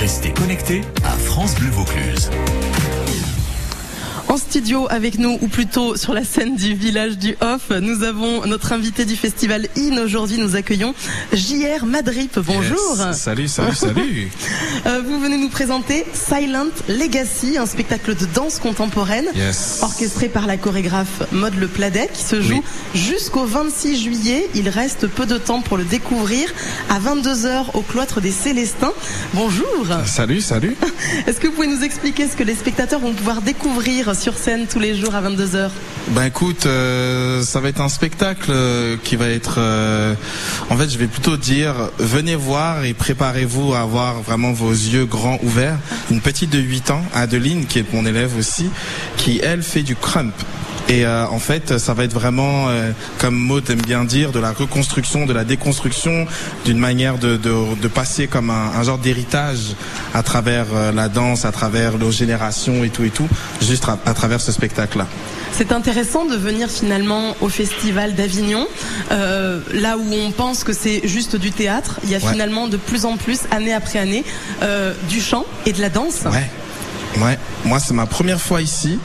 Restez connectés à France Bleu Vaucluse. En studio avec nous, ou plutôt sur la scène du village du Off, nous avons notre invité du festival IN. Aujourd'hui, nous accueillons JR Madrip. Bonjour. Yes. Salut, salut, salut. Euh, vous venez nous présenter Silent Legacy, un spectacle de danse contemporaine Yes. orchestré par la chorégraphe Maud Le Pladet qui se joue jusqu'au 26 juillet. Il reste peu de temps pour le découvrir à 22h au cloître des Célestins. Bonjour. Salut, salut. Est-ce que vous pouvez nous expliquer ce que les spectateurs vont pouvoir découvrir sur scène tous les jours à 22h Ben écoute, euh, ça va être un spectacle euh, qui va être... euh, en fait, je vais plutôt dire, venez voir et préparez-vous à avoir vraiment vos yeux grands ouverts. Une petite de 8 ans, Adeline, qui est mon élève aussi, qui, elle, fait du crump. Et euh, en fait, ça va être vraiment, euh, comme Maud aime bien dire, de la reconstruction, de la déconstruction, d'une manière de, de, de passer comme un, un genre d'héritage à travers euh, la danse, à travers nos générations et tout et tout, juste à, à travers ce spectacle-là. C'est intéressant de venir finalement au festival d'Avignon, là où on pense que c'est juste du théâtre. Il y a Ouais. finalement de plus en plus, année après année, du chant et de la danse. Ouais. Ouais, moi c'est ma première fois ici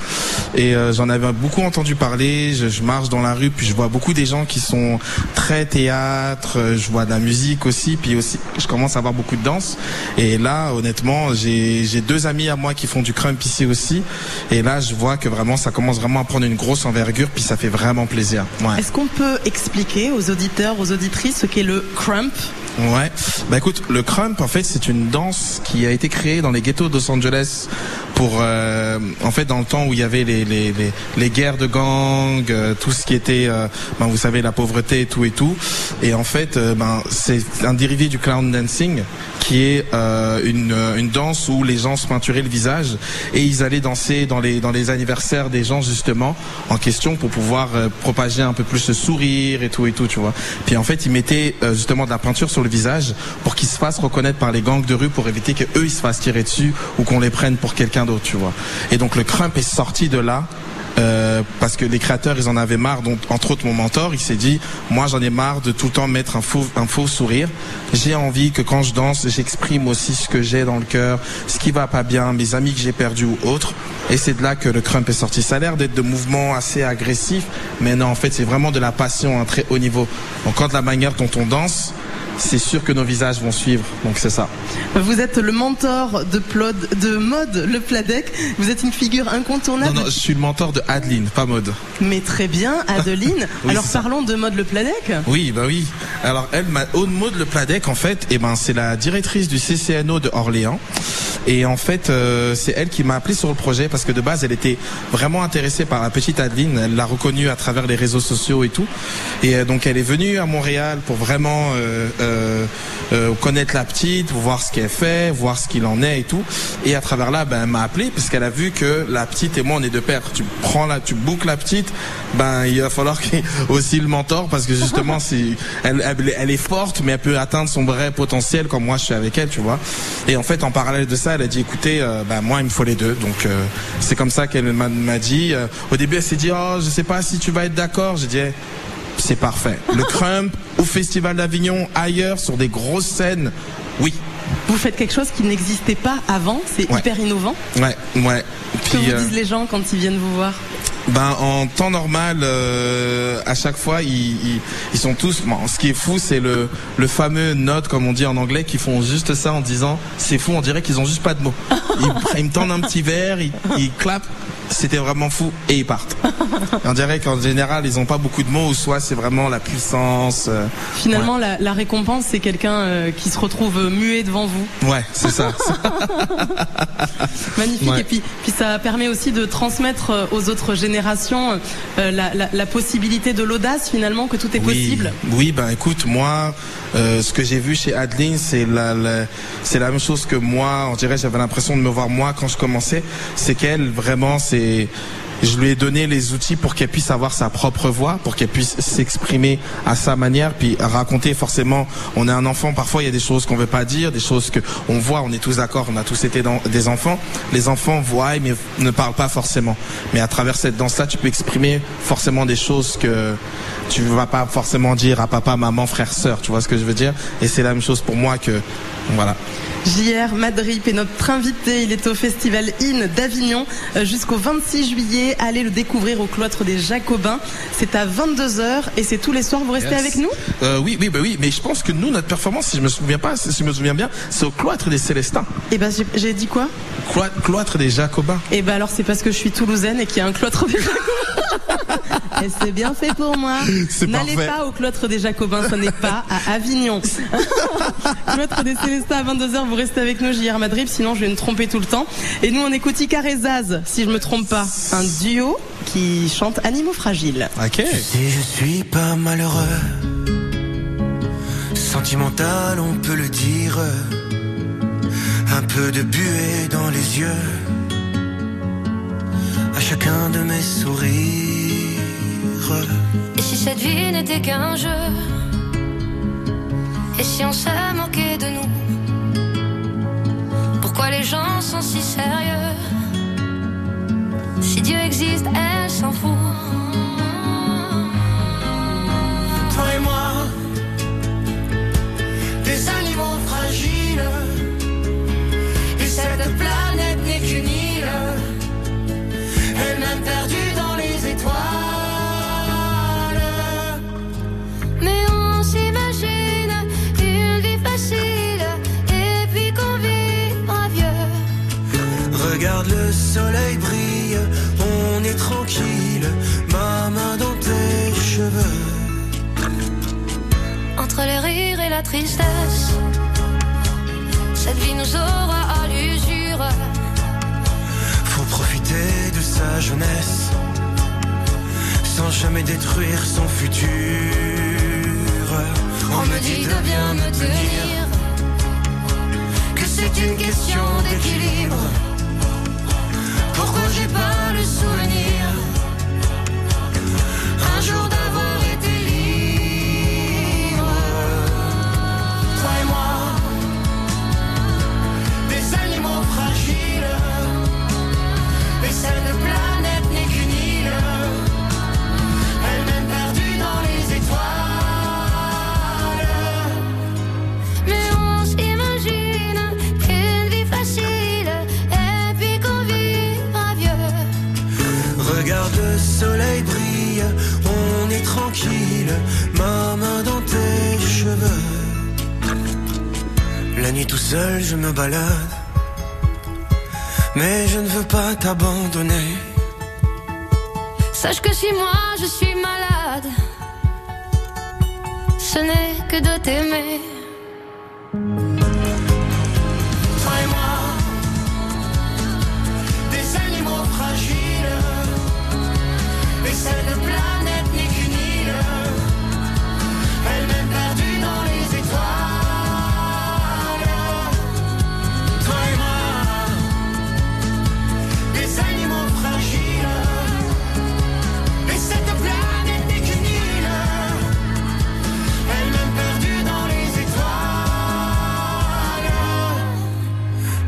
et euh, j'en avais beaucoup entendu parler. Je, marche dans la rue puis je vois beaucoup des gens qui sont très théâtre. euh, Je vois de la musique aussi puis aussi je commence à voir beaucoup de danse. Et là honnêtement j'ai deux amis à moi qui font du crump ici aussi et là je vois que vraiment ça commence vraiment à prendre une grosse envergure puis ça fait vraiment plaisir. Est-ce qu'on peut expliquer aux auditeurs, aux auditrices ce qu'est le crump? Ouais. Bah écoute, le crump en fait c'est une danse qui a été créée dans les ghettos de Los Angeles pour euh, en fait dans le temps où il y avait les les les, les guerres de gangs, euh, tout ce qui était euh, ben vous savez la pauvreté et tout et tout. Et en fait euh, ben c'est un dérivé du clown dancing qui est euh, une une danse où les gens se peinturaient le visage et ils allaient danser dans les dans les anniversaires des gens justement en question pour pouvoir propager un peu plus le sourire et tout et tout tu vois. Puis en fait ils mettaient justement de la peinture sur le visage pour qu'ils se fassent reconnaître par les gangs de rue pour éviter que eux ils se fassent tirer dessus ou qu'on les prenne pour quelqu'un tu vois. Et donc le crump est sorti de là. euh, parce que les créateurs ils en avaient marre donc entre autres mon mentor il s'est dit moi j'en ai marre de tout le temps mettre un faux un faux sourire j'ai envie que quand je danse j'exprime aussi ce que j'ai dans le cœur ce qui va pas bien mes amis que j'ai perdus ou autres et c'est de là que le crump est sorti ça a l'air d'être de mouvements assez agressifs mais non en fait c'est vraiment de la passion à un très haut niveau donc quand la manière dont on danse c'est sûr que nos visages vont suivre donc c'est ça Vous êtes le mentor de, Plod, de Mode Le Pladec. Vous êtes une figure incontournable. non non je suis le mentor de Adeline pas mode Mais très bien, Adeline. Oui, Alors ça. parlons de Mode Le Pladec. Oui, bah oui. Alors elle, ma Aude Maud Le Pladec, en fait, eh ben c'est la directrice du CCNO de Orléans. Et en fait, euh, c'est elle qui m'a appelé sur le projet parce que de base, elle était vraiment intéressée par la petite Adeline. Elle l'a reconnue à travers les réseaux sociaux et tout. Et euh, donc elle est venue à Montréal pour vraiment euh, euh, euh, connaître la petite, voir ce qu'elle fait, voir ce qu'il en est et tout. Et à travers là, ben elle m'a appelé parce qu'elle a vu que la petite et moi on est de pair. Tu prends la, tu boucles la petite, ben il va falloir qu'il aussi le mentor parce que justement si elle, elle, elle est forte mais elle peut atteindre son vrai potentiel comme moi je suis avec elle, tu vois. Et en fait en parallèle de ça, elle a dit écoutez, euh, ben moi il me faut les deux. Donc euh, c'est comme ça qu'elle m'a- dit. euh, au début elle s'est dit oh je sais pas si tu vas être d'accord. J'ai dit Eh, c'est parfait. Le crump au Festival d'Avignon, ailleurs, sur des grosses scènes. Oui. Vous faites quelque chose qui n'existait pas avant. C'est Ouais. hyper innovant. Ouais, ouais. Que vous disent les gens quand ils viennent vous voir? Ben, en temps normal, euh, à chaque fois, ils, ils, sont tous. Ce qui est fou, c'est le, le fameux note, comme on dit en anglais, qui font juste ça en disant c'est fou, on dirait qu'ils ont juste pas de mots. Ils, ils me tendent un petit verre, ils, ils clapent. C'était vraiment fou et ils partent. On dirait qu'en général ils ont pas beaucoup de mots ou soit c'est vraiment la puissance. euh, Finalement, la, la récompense, c'est quelqu'un euh, qui se retrouve euh, muet devant vous. ouais, c'est ça. Magnifique. Ouais. Et puis, puis ça permet aussi de transmettre aux autres générations euh, la, la- la possibilité de l'audace, finalement, que tout est oui, possible. Oui, ben écoute, moi, euh, ce que j'ai vu chez Adeline, c'est la, la- c'est la même chose que moi. On dirait, j'avais l'impression de me voir moi quand je commençais. C'est qu'elle, vraiment, c'est je lui ai donné les outils pour qu'elle puisse avoir sa propre voix, pour qu'elle puisse s'exprimer à sa manière, puis raconter forcément. On est un enfant, parfois il y a des choses qu'on veut pas dire, des choses que on voit. On est tous d'accord, on a tous été des enfants. Les enfants voient mais ne parlent pas forcément. Mais à travers cette danse-là, tu peux exprimer forcément des choses que tu vas pas forcément dire à papa, maman, frère, sœur. Tu vois ce que je veux dire? Et c'est la même chose pour moi que Voilà. JR Madrip est notre invité. Il est au Festival IN d'Avignon euh, jusqu'au 26 juillet. Allez le découvrir au cloître des Jacobins. C'est à 22h et c'est tous les soirs. Vous restez Yes. avec nous Euh, oui, oui, bah oui, mais je pense que nous, notre performance, si je me souviens pas, si je me souviens bien, c'est au cloître des Célestins. Eh ben, j'ai- dit quoi? Cloître, cloître des Jacobins. Eh ben alors c'est parce que je suis toulousaine et qu'il y a un cloître des Jacobins. et c'est bien fait pour moi. N'allez pas au cloître des Jacobins, ce n'est pas à Avignon. cloître des Célestins à 22h, vous restez avec nous, JR Madrid, sinon je vais me tromper tout le temps. Et nous on écoute Icar et Zaz, si je me trompe pas. Un duo qui chante Animaux fragiles. Ok. Si je suis pas malheureux, sentimental, on peut le dire. Un peu de buée dans les yeux, à chacun de mes sourires. Et si cette vie n'était qu'un jeu? Et si on se moquait de nous? Pourquoi les gens sont si sérieux? Si Dieu existe, elle s'en fout Regarde le soleil brille, on est tranquille, ma main dans tes cheveux. Entre les rires et la tristesse Cette vie nous aura à l'usure Faut profiter de sa jeunesse, sans jamais détruire son futur. On me dit de bien me tenir que c'est une question d'équilibre. J'ai pas le souvenir. Un jour d'avoir La nuit tout seul, je me balade, mais je ne veux pas t'abandonner. Sache que si moi je suis malade, ce n'est que de t'aimer.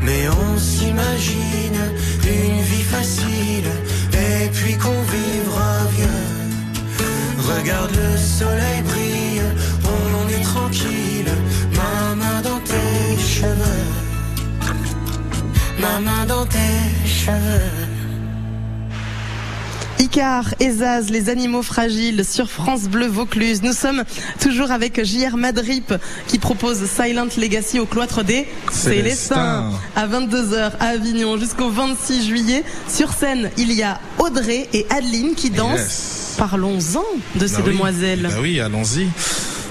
Mais on s'imagine une vie facile et puis qu'on vivra vieux. Regarde le soleil brille, on est tranquille, ma main dans tes cheveux. Ma main dans tes cheveux. Icar et Zaz, les animaux fragiles sur France Bleu Vaucluse. Nous sommes toujours avec JR Madrip qui propose Silent Legacy au cloître des Célestins. À 22h à Avignon jusqu'au 26 juillet. Sur scène, il y a Audrey et Adeline qui dansent. Yes. Parlons-en de ces Bah oui. demoiselles. Bah oui, allons-y.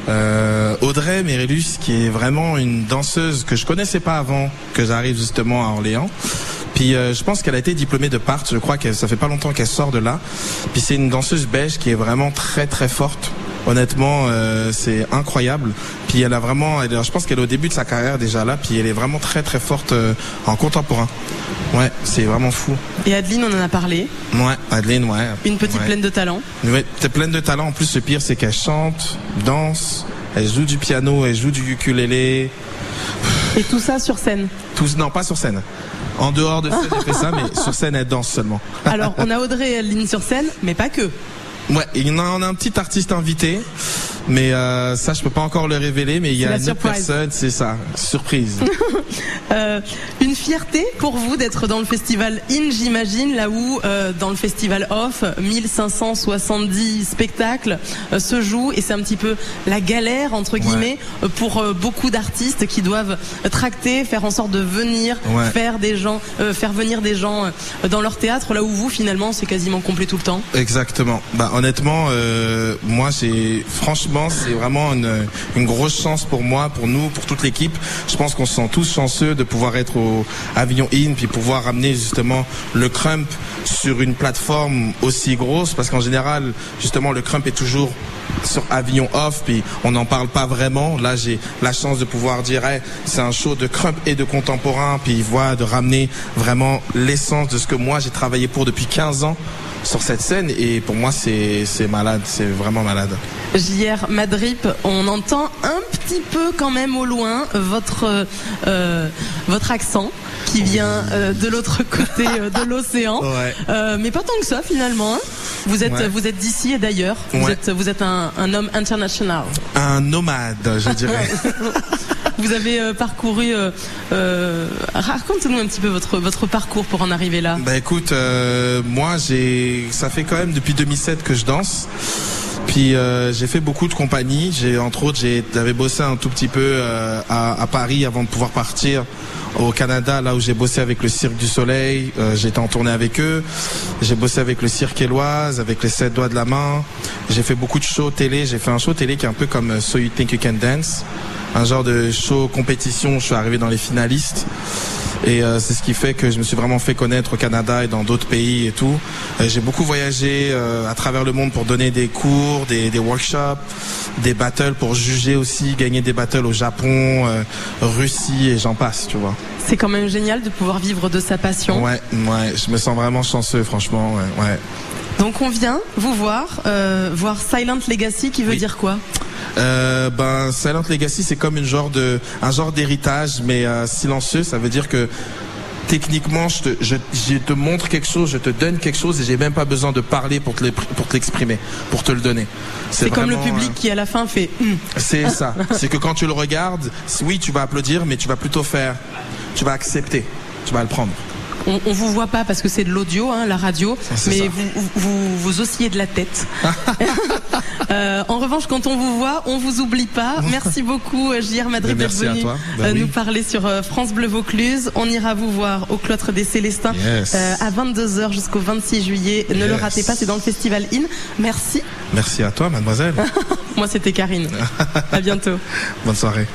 Euh, Audrey Mérélus, qui est vraiment une danseuse que je connaissais pas avant que j'arrive justement à Orléans. Puis euh, je pense qu'elle a été diplômée de Part. Je crois que ça fait pas longtemps qu'elle sort de là. Puis c'est une danseuse belge qui est vraiment très très forte. Honnêtement, euh, c'est incroyable. Puis elle a vraiment, elle, je pense qu'elle est au début de sa carrière déjà là. Puis elle est vraiment très très forte euh, en contemporain. Ouais, c'est vraiment fou. Et Adeline, on en a parlé. Ouais, Adeline, ouais. Une petite Ouais. pleine de talent. Ouais, t'es pleine de talent. En plus, le pire, c'est qu'elle chante, danse, elle joue du piano, elle joue du ukulélé. Et tout ça sur scène. Tous, non, pas sur scène. En dehors de scène, elle fait ça, mais sur scène, elle danse seulement. Alors, on a Audrey et Adeline sur scène, mais pas que. Ouais, il y en a, on a un petit artiste invité. Mais euh, ça, je peux pas encore le révéler, mais il y a une autre surprise. personne, c'est ça, surprise. Euh, une fierté pour vous d'être dans le festival In, j'imagine, là où euh, dans le festival Off, 1570 spectacles euh, se jouent et c'est un petit peu la galère entre guillemets euh, pour euh, beaucoup d'artistes qui doivent tracter, faire en sorte de venir, Ouais. faire des gens, euh, faire venir des gens dans leur théâtre, là où vous finalement c'est quasiment complet tout le temps. Exactement. Bah honnêtement, euh, moi c'est franchement c'est vraiment une, grosse chance pour moi, pour nous, pour toute l'équipe. Je pense qu'on se sent tous chanceux de pouvoir être au Avignon In puis pouvoir ramener justement le Crump sur une plateforme aussi grosse parce qu'en général justement le Crump est toujours sur Avignon Off puis on n'en parle pas vraiment. Là j'ai la chance de pouvoir dire c'est un show de Crump et de contemporain puis voilà de ramener vraiment l'essence de ce que moi j'ai travaillé pour depuis 15 ans sur cette scène et pour moi c'est malade, c'est vraiment malade. JR Madrip, on entend un petit peu quand même au loin votre euh, euh, votre accent qui vient euh, de l'autre côté de l'océan, Ouais. Euh, mais pas tant que ça finalement. hein. Vous êtes Ouais. vous êtes d'ici et d'ailleurs. Vous Ouais. êtes vous êtes un, un homme international. Un nomade, je dirais. Vous avez euh, parcouru. euh, euh, Racontez-nous un petit peu votre votre parcours pour en arriver là. Bah écoute, moi j'ai, ça fait quand même depuis 2007 que je danse. Puis euh, j'ai fait beaucoup de compagnies. J'ai entre autres, j'avais bossé un tout petit peu euh, à, à Paris avant de pouvoir partir au Canada, là où j'ai bossé avec le Cirque du Soleil. Euh, J'étais en tournée avec eux. J'ai bossé avec le Cirque Éloise, avec les Sept Doigts de la Main. J'ai fait beaucoup de shows télé. J'ai fait un show télé qui est un peu comme euh, So You Think You Can Dance, un genre de show compétition. Je suis arrivé dans les finalistes. Et euh, c'est ce qui fait que je me suis vraiment fait connaître au Canada et dans d'autres pays et tout. Euh, j'ai beaucoup voyagé euh, à travers le monde pour donner des cours, des, des workshops, des battles pour juger aussi, gagner des battles au Japon, Russie et j'en passe, tu vois. C'est quand même génial de pouvoir vivre de sa passion. Ouais, ouais, je me sens vraiment chanceux, franchement, ouais. ouais. Donc on vient vous voir, euh, voir Silent Legacy, qui veut Oui. dire quoi? Euh, ben, Silent Legacy, c'est comme une genre de, un genre d'héritage, mais euh, silencieux. Ça veut dire que techniquement, je te, je, je te montre quelque chose, je te donne quelque chose, et j'ai même pas besoin de parler pour te l'é- pour te l'exprimer, pour te le donner. C'est comme le public euh, qui à la fin fait. Hum. c'est ça. C'est que quand tu le regardes, oui, tu vas applaudir, mais tu vas plutôt faire, tu vas accepter, tu vas le prendre. On, on vous voit pas parce que c'est de l'audio, hein, la radio, mais vous, vous vous oscillez de la tête. Euh, en revanche, quand on vous voit, on vous oublie pas. Merci beaucoup, euh, JR Madrid, Ben, d'être venu. Ben euh, oui. nous parler sur euh, France Bleu Vaucluse. On ira vous voir au cloître des Célestins Yes. euh, à 22h jusqu'au 26 juillet. Ne le ratez pas, c'est dans le festival In. Merci. Merci à toi, mademoiselle. Moi, c'était Karine. à bientôt. Bonne soirée.